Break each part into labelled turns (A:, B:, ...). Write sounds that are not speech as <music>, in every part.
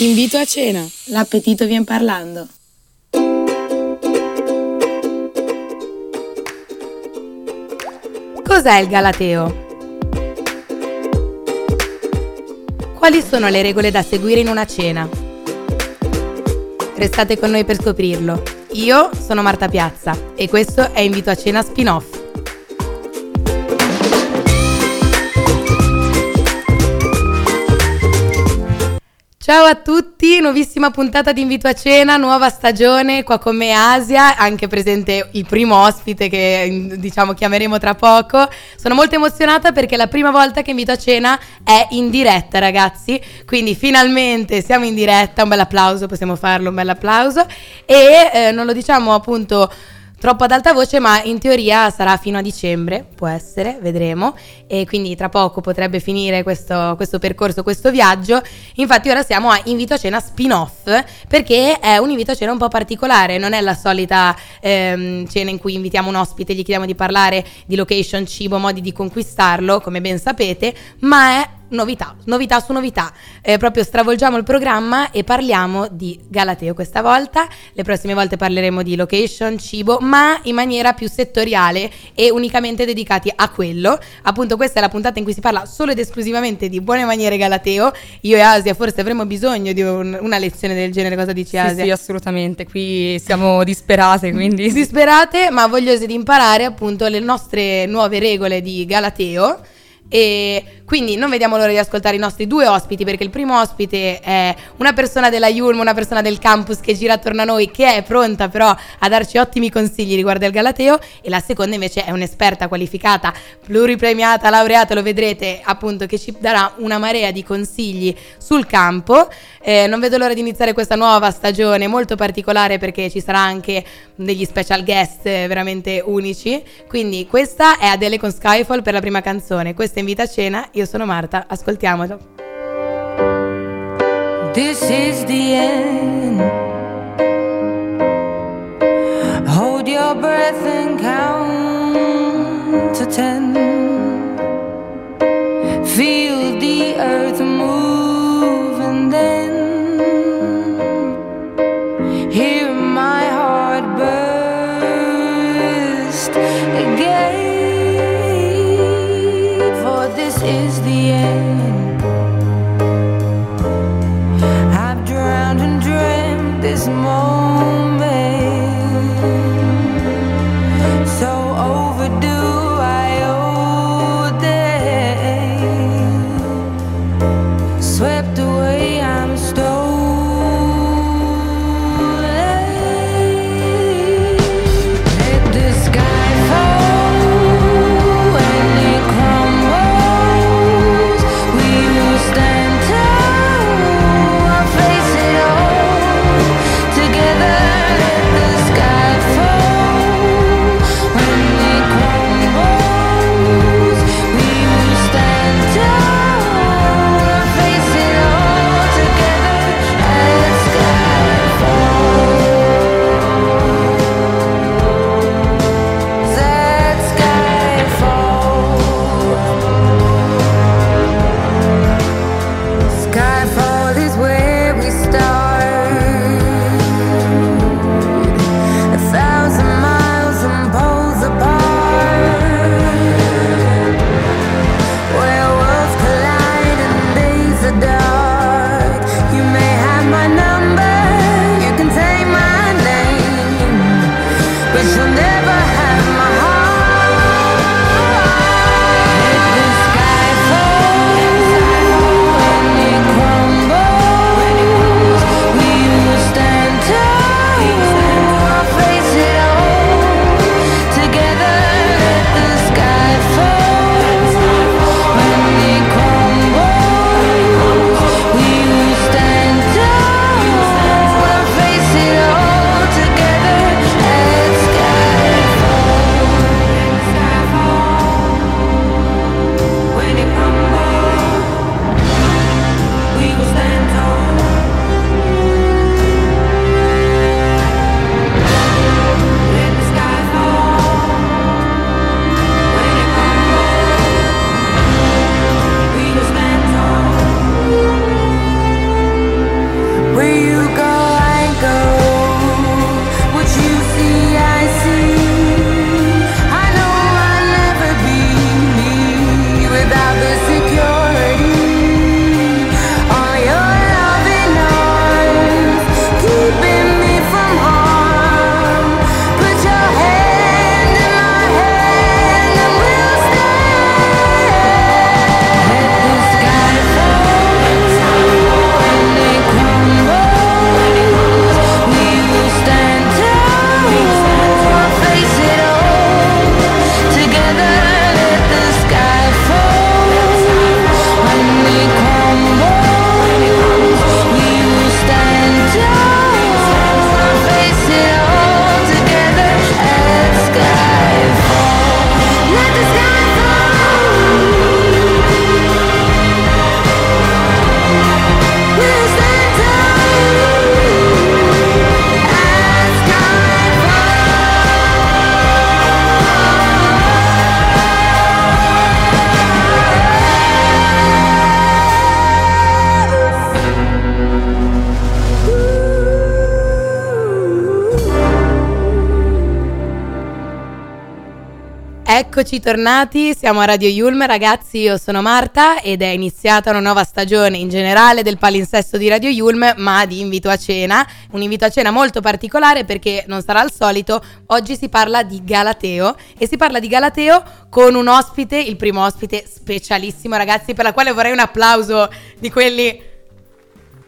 A: Invito a cena, l'appetito vien parlando.
B: Cos'è il Galateo? Quali sono le regole da seguire in una cena? Restate con noi per scoprirlo. Io sono Marta Piazza e questo è Invito a cena spin-off. Ciao a tutti, nuovissima puntata di Invito a Cena, nuova stagione, qua con me Asia, anche presente il primo ospite che diciamo chiameremo tra poco. Sono molto emozionata perché è la prima volta che Invito a Cena è in diretta ragazzi, quindi finalmente siamo in diretta, un bel applauso, possiamo farlo, un bel applauso e eh, non lo diciamo appunto troppo ad alta voce, ma in teoria sarà fino a dicembre, può essere, vedremo, e quindi tra poco potrebbe finire questo, questo, percorso, questo viaggio. Infatti ora siamo a invito a cena spin-off, perché è un invito a cena un po' particolare, non è la solita ehm, cena in cui invitiamo un ospite e gli chiediamo di parlare di location, cibo, modi di conquistarlo, come ben sapete, ma è novità, novità su novità. Eh, proprio stravolgiamo il programma e parliamo di Galateo questa volta. Le prossime volte parleremo di location, cibo, ma in maniera più settoriale e unicamente dedicati a quello. Appunto, questa è la puntata in cui si parla solo ed esclusivamente di buone maniere Galateo. Io e Asia forse avremmo bisogno di un, una lezione del genere. Cosa dici, Asia?
C: Sì, sì, assolutamente. Qui siamo disperate, quindi.
B: disperate, ma vogliose di imparare appunto le nostre nuove regole di Galateo. E quindi non vediamo l'ora di ascoltare i nostri due ospiti perché il primo ospite è una persona della Yulm, una persona del campus che gira attorno a noi che è pronta però a darci ottimi consigli riguardo al Galateo e la seconda invece è un'esperta qualificata, pluripremiata, laureata, lo vedrete appunto che ci darà una marea di consigli sul campo. Eh, non vedo l'ora di iniziare questa nuova stagione molto particolare perché ci sarà anche degli special guest veramente unici. Quindi questa è Adele con Skyfall per la prima canzone, questa invita a cena. Io sono Marta, ascoltiamolo.
D: This is the end. Hold your breath and count to ten. Feel the earth move and then hear my heart burst again. Is the
B: Eccoci tornati, siamo a Radio Yulm, ragazzi, io sono Marta ed è iniziata una nuova stagione in generale del palinsesto di Radio Yulm, ma di invito a cena, un invito a cena molto particolare perché non sarà il solito, oggi si parla di Galateo e si parla di Galateo con un ospite, il primo ospite specialissimo ragazzi, per la quale vorrei un applauso di quelli,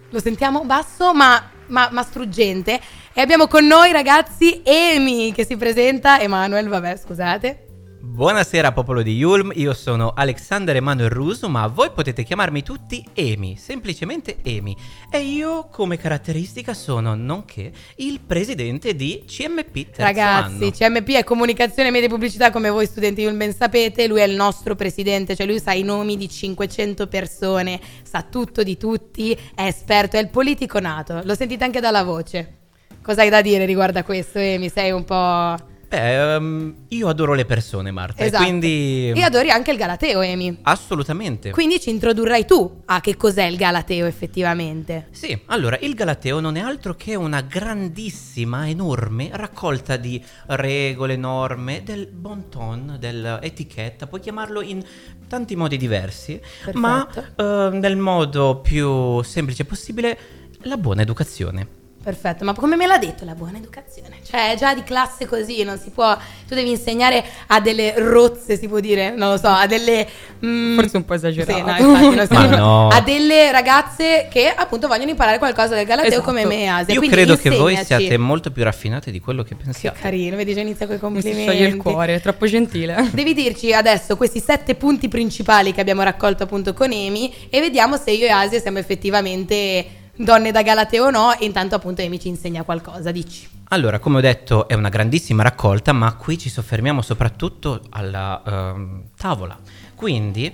B: lo sentiamo basso ma, ma, ma struggente, e abbiamo con noi ragazzi Emi che si presenta, Emanuel, vabbè scusate.
E: Buonasera popolo di Yulm, io sono Alexander Emanuel Rusu, ma voi potete chiamarmi tutti Emi, semplicemente Emi. E io come caratteristica sono, nonché, il presidente di CMP terzo
B: Ragazzi,
E: anno.
B: CMP è comunicazione, media e pubblicità, come voi studenti Yulm ben sapete, lui è il nostro presidente, cioè lui sa i nomi di 500 persone, sa tutto di tutti, è esperto, è il politico nato, lo sentite anche dalla voce. Cosa hai da dire riguardo a questo, Emi? Sei un po'...
E: Beh, ehm, io adoro le persone, Marta,
B: Esatto.
E: e quindi...
B: E adori anche il Galateo, Emi.
E: Assolutamente.
B: Quindi ci introdurrai tu a che cos'è il Galateo effettivamente.
E: Sì, allora il Galateo non è altro che una grandissima, enorme raccolta di regole, norme, del bon ton, dell'etichetta, puoi chiamarlo in tanti modi diversi, ma eh, nel modo più semplice possibile, la buona educazione.
B: Perfetto, ma come me l'ha detto la buona educazione? Cioè, è già di classe così, non si può. Tu devi insegnare a delle rozze, si può dire, non lo so, a delle. mm,
C: Forse un po' esagerato.
B: Sì, no, infatti, non <laughs> si
E: Ma
B: può-
E: no.
B: A delle ragazze che appunto vogliono imparare qualcosa del Galateo
C: Esatto.
B: come me, Asia.
E: Io
B: Quindi
E: credo che voi siate molto più raffinate di quello che
B: Che
E: pensiate.
B: carino, vedi, già inizia con i
C: Mi
B: complimenti.
C: scioglie il cuore, è troppo gentile. <laughs>
B: Devi dirci adesso questi sette punti principali che abbiamo raccolto appunto con Emi e vediamo se io e Asia siamo effettivamente donne da Galateo o no. E intanto appunto Emi ci insegna qualcosa, dici.
E: Allora, come ho detto, è una grandissima raccolta, ma qui ci soffermiamo soprattutto alla ehm, tavola. Quindi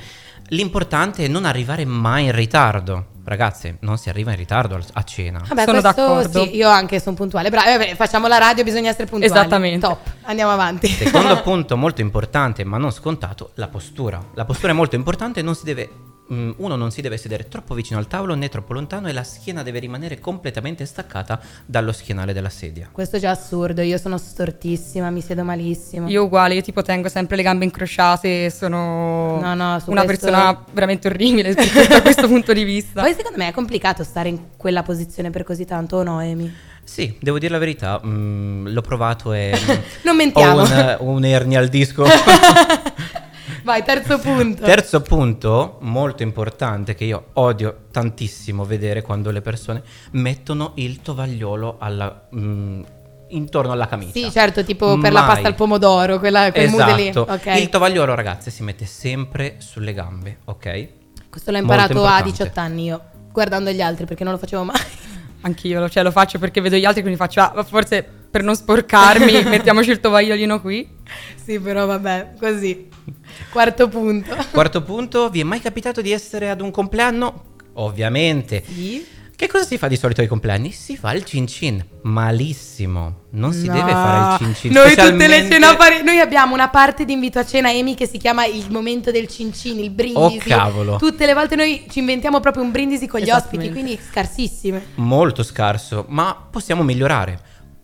E: l'importante è non arrivare mai in ritardo. Ragazze, non si arriva in ritardo a cena.
B: Vabbè,
C: Sono d'accordo.
B: Sì, io anche sono puntuale. Bravo, vabbè, facciamo la radio, bisogna essere puntuali.
C: Esattamente.
B: Top, andiamo avanti.
E: Secondo <laughs> punto molto importante, ma non scontato, la postura. La postura è molto importante, non si deve, uno non si deve sedere troppo vicino al tavolo né troppo lontano e la schiena deve rimanere completamente staccata dallo schienale della sedia.
B: Questo è già assurdo, io sono stortissima, mi siedo malissimo.
C: Io uguale, io tipo tengo sempre le gambe incrociate e sono
B: No, no, su
C: una
B: questo-
C: persona veramente orribile <laughs> da questo punto di vista.
B: Poi secondo me è complicato stare in quella posizione per così tanto, o no, Emi?
E: Sì, devo dire la verità, mm, l'ho provato e <laughs> mm,
B: Non mentiamo.
E: ho un, un'ernia al disco. <laughs>
B: Vai, terzo punto.
E: Terzo punto, molto importante, che io odio tantissimo vedere quando le persone mettono il tovagliolo alla, mm, intorno alla camicia.
B: Sì, certo, tipo per la pasta al pomodoro, quella, quel mood lì.
E: Esatto.
B: Ok.
E: Il tovagliolo, ragazze, si mette sempre sulle gambe, ok?
B: Questo l'ho imparato a
E: importante.
B: 18 anni io, guardando gli altri perché non lo facevo mai. <laughs>
C: Anch'io lo, cioè, lo faccio perché vedo gli altri, quindi faccio, ah, forse per non sporcarmi, <laughs> mettiamoci il tovagliolino qui. <laughs>
B: sì, però vabbè, così. Quarto punto. <laughs>
E: Quarto punto, vi è mai capitato di essere ad un compleanno? Ovviamente.
B: Sì.
E: Che cosa si fa di solito ai compleanni? Si fa il cin cin. Malissimo. Non si
B: No.
E: deve fare il cin cin.
B: Noi tutte le
E: specialmente-
B: cenopari, noi abbiamo una parte di invito a cena Emi che si chiama il momento del cincin, il brindisi.
E: Oh, cavolo.
B: Tutte le volte noi ci inventiamo proprio un brindisi con gli ospiti, quindi scarsissime.
E: Molto scarso, ma possiamo migliorare.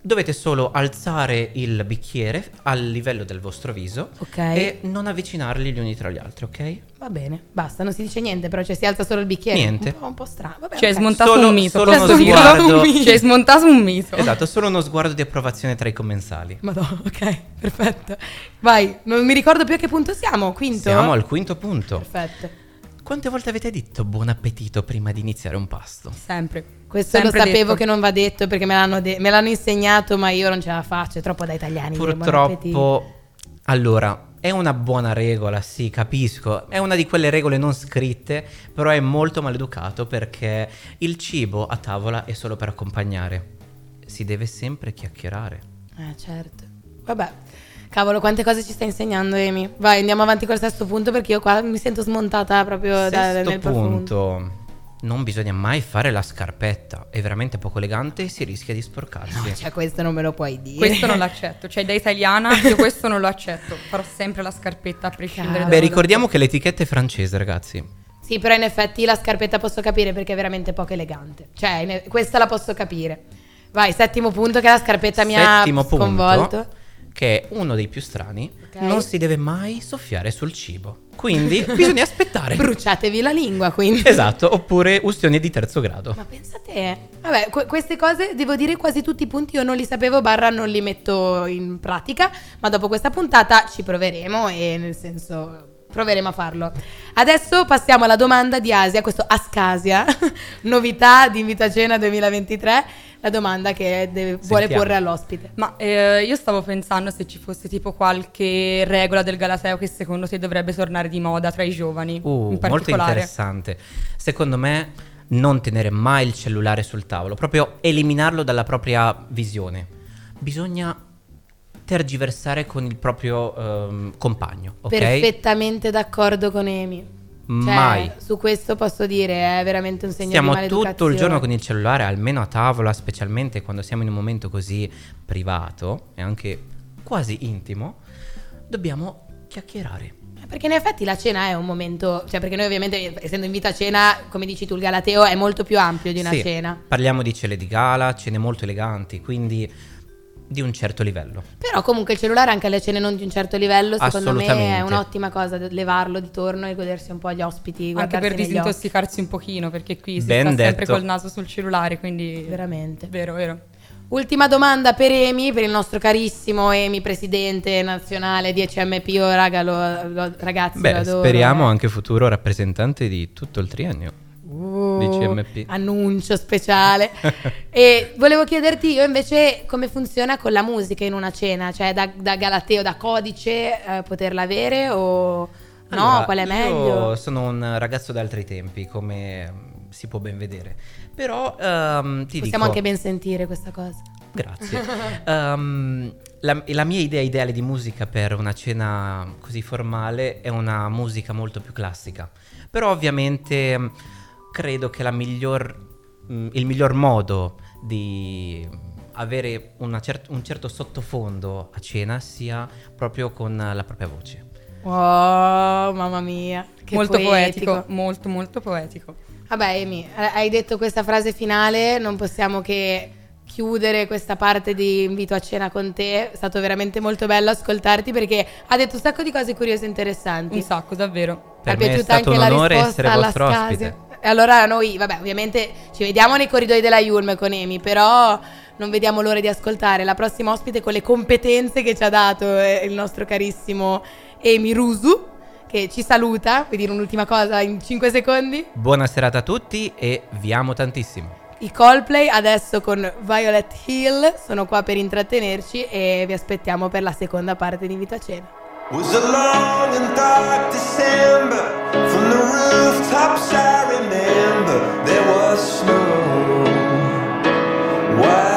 E: Dovete solo alzare il bicchiere al livello del vostro viso
B: Ok.
E: e non avvicinarli gli uni tra gli altri, ok?
B: Va bene, basta, non si dice niente, però cioè si alza solo il bicchiere.
E: Niente.
B: Un po', un po' strano. Vabbè,
C: Cioè, hai
B: ok.
C: smontato
E: Solo-
C: un mito.
E: solo
C: posso
E: uno sguardo.
C: Cioè, smontato un mito.
E: Esatto, solo uno sguardo di approvazione tra i commensali.
B: Madonna, ok, perfetto. Vai, non mi ricordo più a che punto siamo, quinto?
E: Siamo al quinto punto.
B: Perfetto.
E: Quante volte avete detto buon appetito prima di iniziare un pasto?
C: Sempre.
B: Questo
C: Sempre
B: lo sapevo
C: detto.
B: che non va detto perché me l'hanno, de- me l'hanno insegnato, ma io non ce la faccio, è troppo da italiani.
E: Purtroppo, allora, è una buona regola, sì, capisco. È una di quelle regole non scritte, però è molto maleducato perché il cibo a tavola è solo per accompagnare. Si deve sempre chiacchierare.
B: Eh, certo. Vabbè. Cavolo, quante cose ci stai insegnando, Emi. Vai, andiamo avanti col sesto punto perché io qua mi sento smontata proprio da,
E: Sesto
B: nel profondo.
E: punto. Non bisogna mai fare la scarpetta, è veramente poco elegante e si rischia di sporcarsi.
B: No, cioè questo non me lo puoi dire.
C: Questo non l'accetto. Cioè, da italiana, <laughs> io questo non lo accetto. Farò sempre la scarpetta a prescindere
B: Cavolo.
C: da
E: Beh, ricordiamo che l'etichetta è francese, ragazzi.
B: Sì, però in effetti la scarpetta posso capire perché è veramente poco elegante. Cioè, questa la posso capire. Vai, settimo punto che la scarpetta mi ha
E: Settimo punto. Che è uno dei più strani,
B: Ok.
E: non si deve mai soffiare sul cibo. Quindi <laughs> bisogna aspettare.
B: Bruciatevi la lingua, quindi.
E: Esatto, oppure ustioni di terzo grado.
B: Ma pensate, vabbè, que- queste cose devo dire quasi tutti i punti io non li sapevo, barra non li metto in pratica, ma dopo questa puntata ci proveremo e nel senso proveremo a farlo. Adesso passiamo alla domanda di Asia, questo Ascasia, <laughs> novità di Invito a Cena 2023, la domanda che deve- vuole porre all'ospite.
C: Ma eh, io stavo pensando se ci fosse tipo qualche regola del Galateo che secondo te dovrebbe tornare di moda tra i giovani.
E: Uh,
C: in
E: molto interessante. Secondo me non tenere mai il cellulare sul tavolo, proprio eliminarlo dalla propria visione. Bisogna tergiversare con il proprio ehm, compagno, ok?
B: Perfettamente d'accordo con Emi. Cioè,
E: Mai.
B: Su questo posso dire, è veramente un segno
E: Stiamo
B: di maleducazione.
E: tutto il giorno con il cellulare, almeno a tavola, specialmente quando siamo in un momento così privato e anche quasi intimo, dobbiamo chiacchierare.
B: Perché in effetti la cena è un momento, cioè perché noi ovviamente essendo in vita a cena, come dici tu il Galateo è molto più ampio di una
E: Sì,
B: cena.
E: Parliamo di cene di gala, cene molto eleganti, quindi di un certo livello.
B: Però comunque il cellulare anche alle cene non di un certo livello, secondo me è un'ottima cosa levarlo di torno e godersi un po' gli ospiti,
C: Anche per disintossicarsi un pochino, perché qui si
E: Ben
C: sta sempre
E: detto.
C: col naso sul cellulare, quindi...
B: Veramente.
C: Vero, vero.
B: Ultima domanda per Emi, per il nostro carissimo Emi, presidente nazionale di ECMP. Io, raga, lo- lo- ragazzi, lo
E: Beh,
B: adoro.
E: speriamo anche futuro rappresentante di tutto il triennio.
B: Uh,
E: di CMP.
B: Annuncio speciale. <laughs> e volevo chiederti io invece come funziona con la musica in una cena, cioè da, da Galateo, da codice, eh, poterla avere o no?
E: Allora,
B: Qual è
E: Io
B: meglio?
E: sono un ragazzo d'altri tempi, come si può ben vedere. Però ehm, ti
B: Possiamo
E: dico...
B: anche ben sentire questa cosa.
E: Grazie. <laughs> Ehm, la, la mia idea ideale di musica per una cena così formale è una musica molto più classica. Però ovviamente credo che la miglior, mh, il miglior modo di avere una cer- un certo sottofondo a cena sia proprio con la propria voce.
B: Oh, mamma mia. Che
C: molto
B: poetico.
C: poetico, molto molto poetico.
B: Vabbè, Emi, hai detto questa frase finale, non possiamo che chiudere questa parte di invito a cena con te. È stato veramente molto bello ascoltarti perché ha detto un sacco di cose curiose e interessanti.
C: Un sacco, davvero.
E: Per
B: Mi è
E: me è
B: piaciuta
E: stato
B: anche
E: un
B: la
E: onore
B: risposta
E: essere
B: alla
E: vostro ospite.
B: E allora noi, vabbè, ovviamente ci vediamo nei corridoi della Yulm con Emi, però non vediamo l'ora di ascoltare la prossima ospite con le competenze che ci ha dato eh, il nostro carissimo Emi Rusu, che ci saluta. Vuoi dire un'ultima cosa in 5 secondi?
E: Buona serata a tutti e vi amo tantissimo.
B: I Coldplay adesso con Violet Hill sono qua per intrattenerci e vi aspettiamo per la seconda parte di Invito a Cena.
F: Was a long and dark December. From the rooftops I remember there was snow, white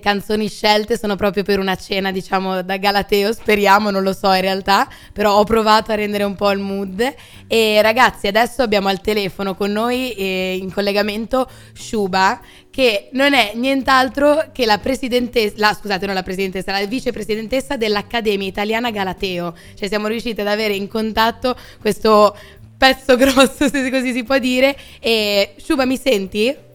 B: Canzoni scelte sono proprio per una cena, diciamo, da Galateo, speriamo, non lo so in realtà, però ho provato a rendere un po' il mood. E ragazzi, adesso abbiamo al telefono con noi eh, in collegamento Shuba, che non è nient'altro che la presidentessa, scusate, non la presidentessa, la vicepresidentessa dell'Accademia Italiana Galateo. Cioè siamo riusciti ad avere in contatto questo pezzo <laughs> grosso, se così si può dire. E Shuba, mi senti?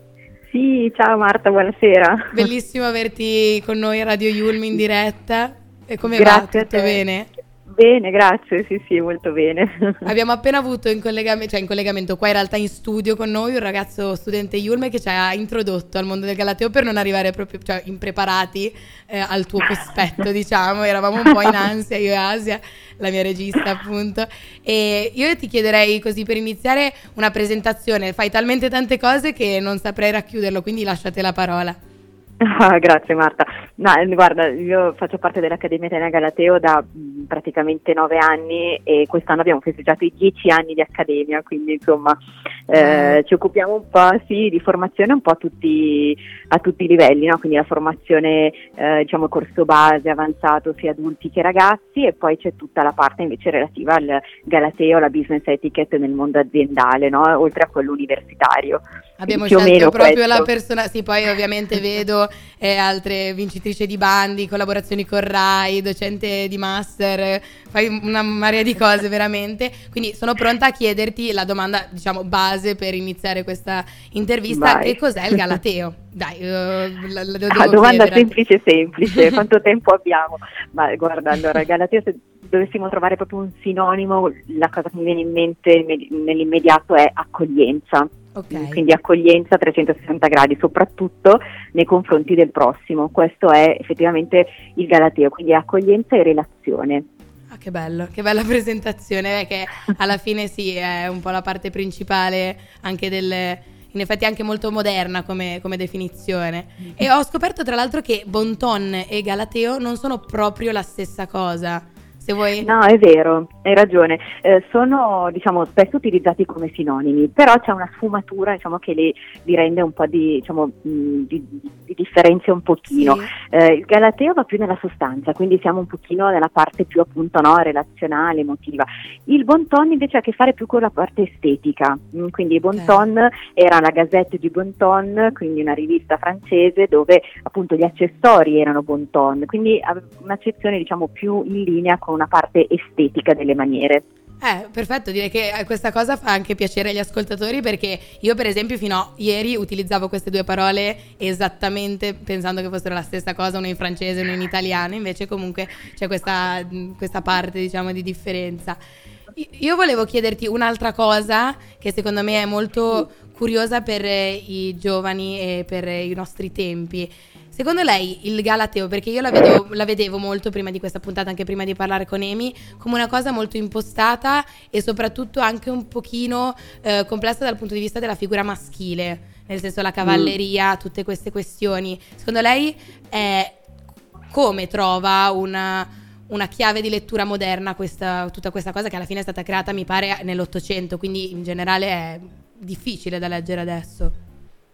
G: Sì, ciao Marta, buonasera.
B: Bellissimo averti con noi a Radio Yulm in diretta. E come
G: Grazie
B: va? Tutto bene?
G: Bene, grazie, sì, sì, molto bene. <laughs>
B: Abbiamo appena avuto in collegamento, cioè in collegamento qua in realtà in studio con noi un ragazzo studente Yulme che ci ha introdotto al mondo del Galateo per non arrivare proprio cioè, impreparati eh, al tuo cospetto, <laughs> diciamo. Eravamo un po' in ansia, io e Asia, la mia regista appunto. E io ti chiederei così per iniziare una presentazione. Fai talmente tante cose che non saprei racchiuderlo, quindi lasciate la parola.
G: Ah, grazie Marta. No, eh, guarda, io faccio parte dell'Accademia Italiana Galateo da mh, praticamente nove anni e quest'anno abbiamo festeggiato i dieci anni di Accademia, quindi insomma eh, ci occupiamo un po' sì, di formazione un po' a tutti, a tutti i livelli, no? quindi la formazione eh, diciamo corso base, avanzato sia adulti che ragazzi e poi c'è tutta la parte invece relativa al Galateo, alla business etiquette nel mondo aziendale, no? oltre a quello universitario.
B: Abbiamo
G: Più
B: scelto proprio
G: questo.
B: la persona, sì, poi ovviamente <laughs> vedo eh, altre vincitrici di bandi, collaborazioni con RAI, docente di master, fai una marea di cose veramente. Quindi sono pronta a chiederti la domanda, diciamo, base per iniziare questa intervista.
G: Vai.
B: Che cos'è il Galateo? Dai, eh, la- devo
G: Ah, domanda semplice semplice, quanto tempo abbiamo? Ma guarda, allora, Galateo, se dovessimo trovare proprio un sinonimo, la cosa che mi viene in mente imme- nell'immediato è accoglienza.
B: Ok.
G: Quindi accoglienza a 360 gradi, soprattutto nei confronti del prossimo. Questo è effettivamente il Galateo, quindi accoglienza e relazione.
B: Ah, che bello, che bella <laughs> presentazione, eh, che alla fine sì, è un po' la parte principale anche del... In effetti anche molto moderna come, come definizione. E ho scoperto tra l'altro che Bonton e Galateo non sono proprio la stessa cosa. Se vuoi...
G: No, è vero, hai ragione. Eh, sono diciamo, spesso utilizzati come sinonimi, però c'è una sfumatura diciamo, che li, li rende un po' di, diciamo, mh, di, di differenzia un pochino.
B: Sì.
G: Eh, il Galateo va più nella sostanza, quindi siamo un pochino nella parte più appunto no, relazionale, emotiva. Il Bonton invece ha a che fare più con la parte estetica, Mm, quindi Bonton era la Gazette du Bonton, quindi una rivista francese dove appunto gli accessori erano Bonton, quindi un'accezione diciamo più in linea con una parte estetica delle maniere.
B: Eh, perfetto, direi che eh, questa cosa fa anche piacere agli ascoltatori perché io per esempio fino a ieri utilizzavo queste due parole esattamente pensando che fossero la stessa cosa, una in francese e una in italiano, invece comunque c'è questa, mh, questa parte diciamo di differenza. Io volevo chiederti un'altra cosa che secondo me è molto curiosa per eh, i giovani e per eh, i nostri tempi. Secondo lei il Galateo, perché io la, vedo- la vedevo molto prima di questa puntata, anche prima di parlare con Emi, come una cosa molto impostata e soprattutto anche un pochino eh, complessa dal punto di vista della figura maschile, nel senso la cavalleria, tutte queste questioni. Secondo lei è come trova una, una chiave di lettura moderna questa, tutta questa cosa che alla fine è stata creata, mi pare, nell'Ottocento, quindi in generale è difficile da leggere adesso.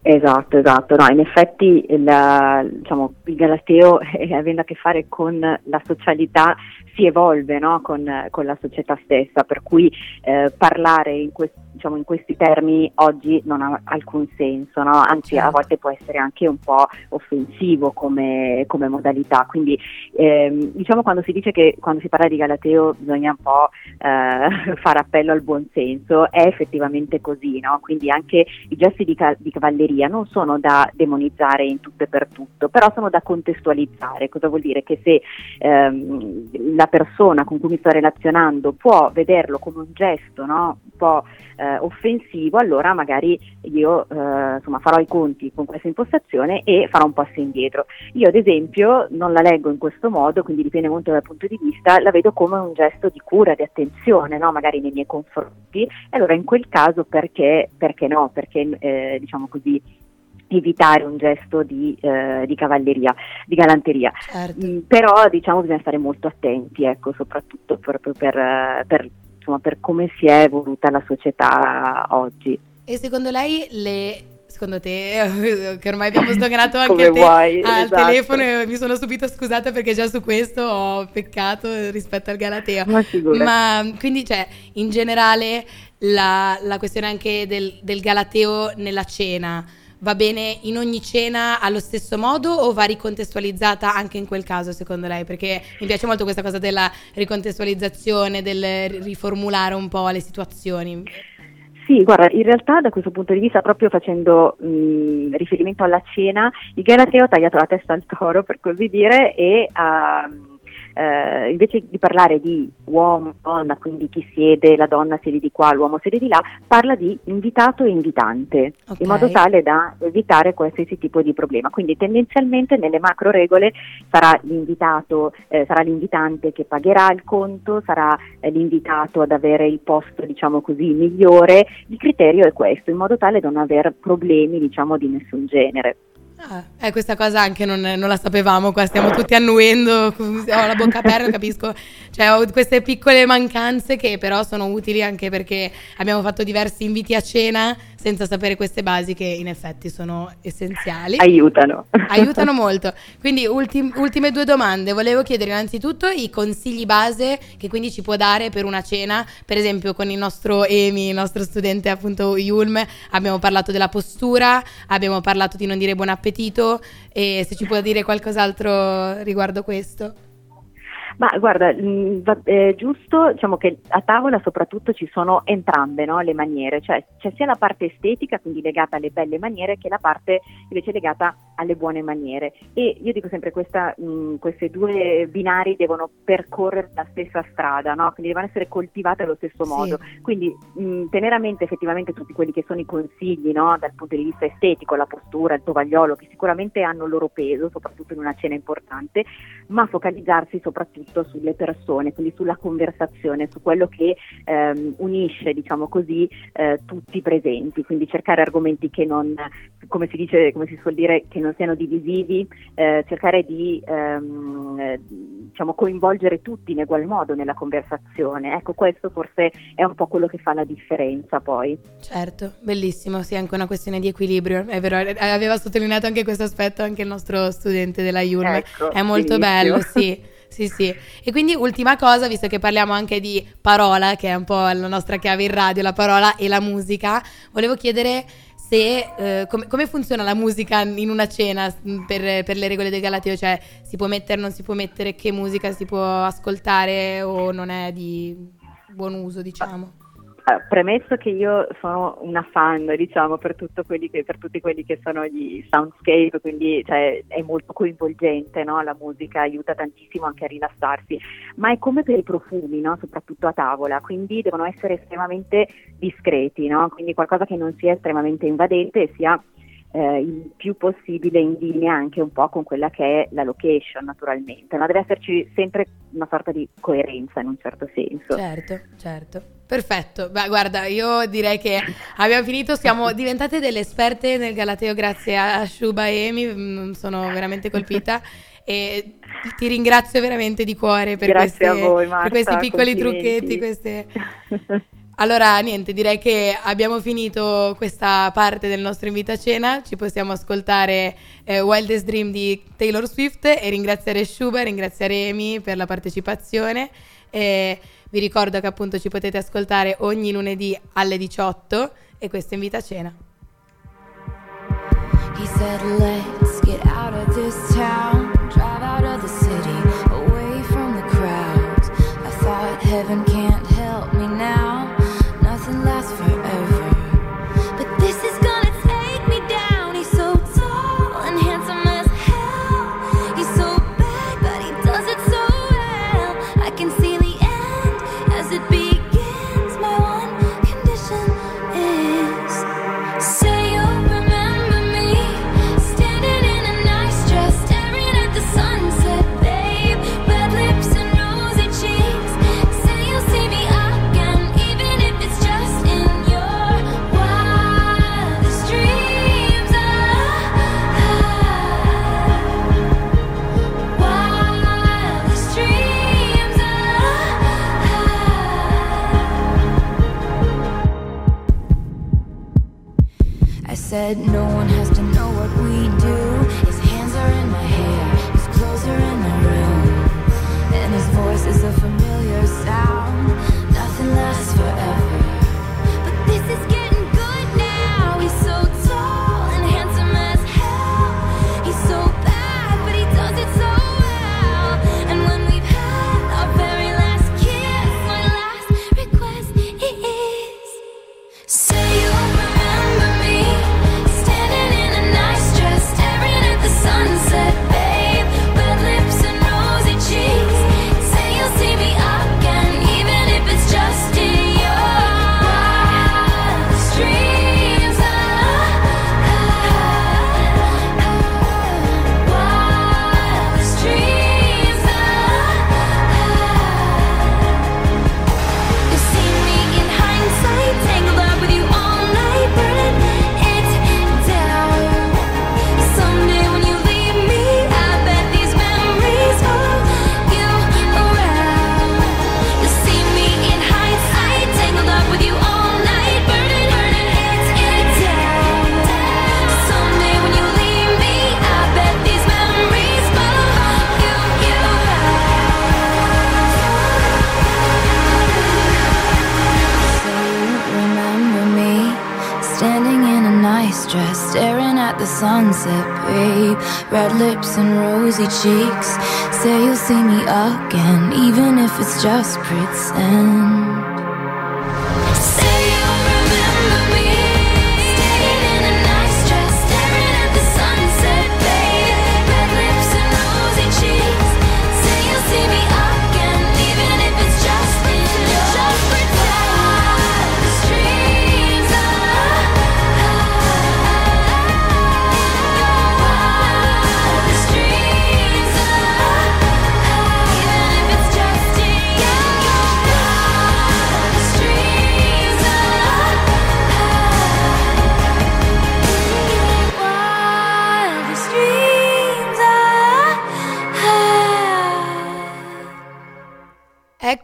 G: Esatto, esatto. No, in effetti il, diciamo, il Galateo, <laughs> eh, avendo a che fare con la socialità, si evolve no? con, con la società stessa, per cui eh, parlare in, quest- diciamo, in questi termini oggi non ha alcun senso, no? anzi a
B: Certo.
G: volte può essere anche un po' offensivo come, come modalità. Quindi ehm, diciamo quando si dice che quando si parla di Galateo bisogna un po' eh, <laughs> fare appello al buonsenso, è effettivamente così, no? quindi anche i gesti di, ca- di cavalleria non sono da demonizzare in tutto e per tutto, però sono da contestualizzare. Cosa vuol dire? Che se ehm, la persona con cui mi sto relazionando può vederlo come un gesto no? un po' eh, offensivo, allora magari io eh, insomma, farò i conti con questa impostazione e farò un passo indietro. Io ad esempio non la leggo in questo modo, quindi dipende molto dal punto di vista, la vedo come un gesto di cura, di attenzione, no? magari nei miei confronti, e allora in quel caso perché, perché no? Perché eh, diciamo così evitare un gesto di, eh, di cavalleria, di galanteria.
B: Certo.
G: Mm, però diciamo bisogna stare molto attenti, ecco, soprattutto proprio per, per, insomma, per come si è evoluta la società oggi.
B: E secondo lei le secondo te <laughs> che ormai abbiamo sdoganato anche te
G: vuoi,
B: al
G: esatto.
B: telefono e mi sono subito scusata perché già su questo ho peccato rispetto al Galateo.
G: Ma.
B: Ma quindi, cioè, in generale la, la questione anche del, del Galateo nella cena va bene in ogni cena allo stesso modo o va ricontestualizzata anche in quel caso secondo lei? Perché mi piace molto questa cosa della ricontestualizzazione, del riformulare un po' le situazioni.
G: Sì, guarda, in realtà da questo punto di vista, proprio facendo mh, riferimento alla cena, il Galateo ha tagliato la testa al toro, per così dire, e ha, eh, invece di parlare di uomo, donna, quindi chi siede, la donna siede di qua, l'uomo siede di là, parla di invitato e invitante,
B: Ok.
G: in modo tale da evitare qualsiasi tipo di problema. Quindi tendenzialmente nelle macro regole sarà l'invitato, eh, sarà l'invitante che pagherà il conto, sarà eh, l'invitato ad avere il posto, diciamo così, migliore. Il criterio è questo, in modo tale da non aver problemi, diciamo, di nessun genere.
B: Ah, eh, questa cosa anche non, non la sapevamo, qua stiamo tutti annuendo, ho la bocca aperta, capisco, cioè ho queste piccole mancanze che però sono utili anche perché abbiamo fatto diversi inviti a cena senza sapere queste basi che in effetti sono essenziali.
G: Aiutano.
B: Aiutano <laughs> molto. Quindi ultim- ultime due domande. Volevo chiedere innanzitutto i consigli base che quindi ci può dare per una cena. Per esempio con il nostro Emi, il nostro studente appunto Yulm, abbiamo parlato della postura, abbiamo parlato di non dire buon appetito e se ci può dire qualcos'altro riguardo questo.
G: Ma guarda, mh, va- è giusto diciamo che a tavola soprattutto ci sono entrambe no, le maniere, cioè c'è sia la parte estetica, quindi legata alle belle maniere, che la parte invece legata alle buone maniere. E io dico sempre questa, mh, questi due binari devono percorrere la stessa strada, no? quindi devono essere coltivate allo stesso
B: Sì.
G: modo. Quindi mh, tenere a mente effettivamente tutti quelli che sono i consigli no, dal punto di vista estetico, la postura, il tovagliolo, che sicuramente hanno il loro peso, soprattutto in una cena importante, ma focalizzarsi soprattutto sulle persone, quindi sulla conversazione, su quello che ehm, unisce, diciamo così, eh, tutti i presenti, quindi cercare argomenti che non, come si dice, come si suol dire, che non siano divisivi, eh, cercare di ehm, eh, diciamo, coinvolgere tutti in ugual modo nella conversazione. Ecco, questo forse è un po' quello che fa la differenza poi.
B: Certo, bellissimo, sì, anche una questione di equilibrio, è vero, eh, aveva sottolineato anche questo aspetto anche il nostro studente della Yulm,
G: Ecco,
B: è molto
G: benissimo.
B: bello, sì, <laughs> sì, sì. E quindi ultima cosa, visto che parliamo anche di parola, che è un po' la nostra chiave in radio, la parola e la musica, volevo chiedere se, eh, come, come funziona la musica in una cena per, per le regole del Galateo, cioè si può mettere, non si può mettere, che musica si può ascoltare o non è di buon uso, diciamo.
G: Eh, premesso che io sono una fan, diciamo, per, che, per tutti quelli che sono gli soundscape, quindi cioè, è molto coinvolgente, no? la musica aiuta tantissimo anche a rilassarsi, ma è come per i profumi, no? soprattutto a tavola, quindi devono essere estremamente discreti, no? quindi qualcosa che non sia estremamente invadente e sia eh, il più possibile in linea anche un po' con quella che è la location naturalmente, ma deve esserci sempre una sorta di coerenza in un certo senso.
B: Certo, certo. Perfetto. Beh, guarda, io direi che abbiamo finito, siamo <laughs> diventate delle esperte nel Galateo grazie a Shuba e Emi, mm, sono veramente colpita e ti ringrazio veramente di cuore per, queste-
G: voi,
B: per
G: Marta,
B: questi piccoli trucchetti, queste... <laughs> Allora, niente, direi che abbiamo finito questa parte del nostro invito a cena. Ci possiamo ascoltare eh, Wildest Dream di Taylor Swift e ringraziare Shuba, ringraziare Amy per la partecipazione. E vi ricordo che appunto ci potete ascoltare ogni lunedì alle 18 e questo è invito a cena.
D: He said, Let's get out of this town, drive out of the city, away from the crowds. I thought heaven said no one lips and rosy cheeks. Say you'll see me again, even if it's just pretend.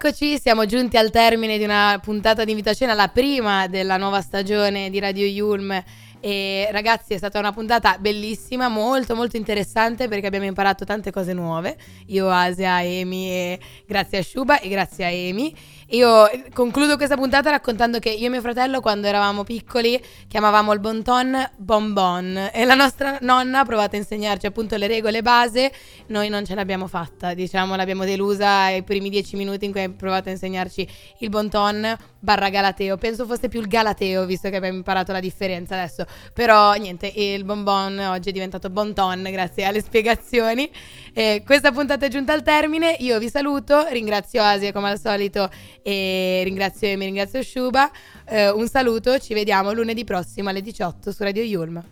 B: Eccoci, siamo giunti al termine di una puntata di Invito a la prima della nuova stagione di Radio Yulm. E ragazzi, è stata una puntata bellissima, molto molto interessante perché abbiamo imparato tante cose nuove. Io, Asia, Emi e grazie a Shuba e grazie a Emi. Io concludo questa puntata raccontando che io e mio fratello quando eravamo piccoli chiamavamo il bon ton bonbon. E la nostra nonna ha provato a insegnarci appunto le regole base, noi non ce l'abbiamo fatta, diciamo l'abbiamo delusa ai primi dieci minuti in cui ha provato a insegnarci il bon ton barra galateo, penso fosse più il galateo visto che abbiamo imparato la differenza adesso, però niente, il bonbon oggi è diventato bon ton grazie alle spiegazioni. E questa puntata è giunta al termine, io vi saluto, ringrazio Asia come al solito e ringrazio Emi, ringrazio Shuba. Eh, un saluto, ci vediamo lunedì prossimo alle 18 su Radio Yulm.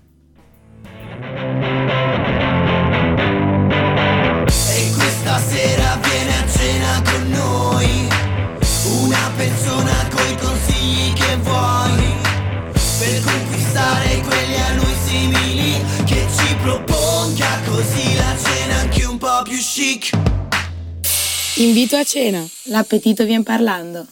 F: E questa sera viene a cena con noi Una persona coi consigli che vuoi Per conquistare quelli a noi simili Che ci proponga così la cena anche un po' più chic
A: Invito a cena. L'appetito vien parlando.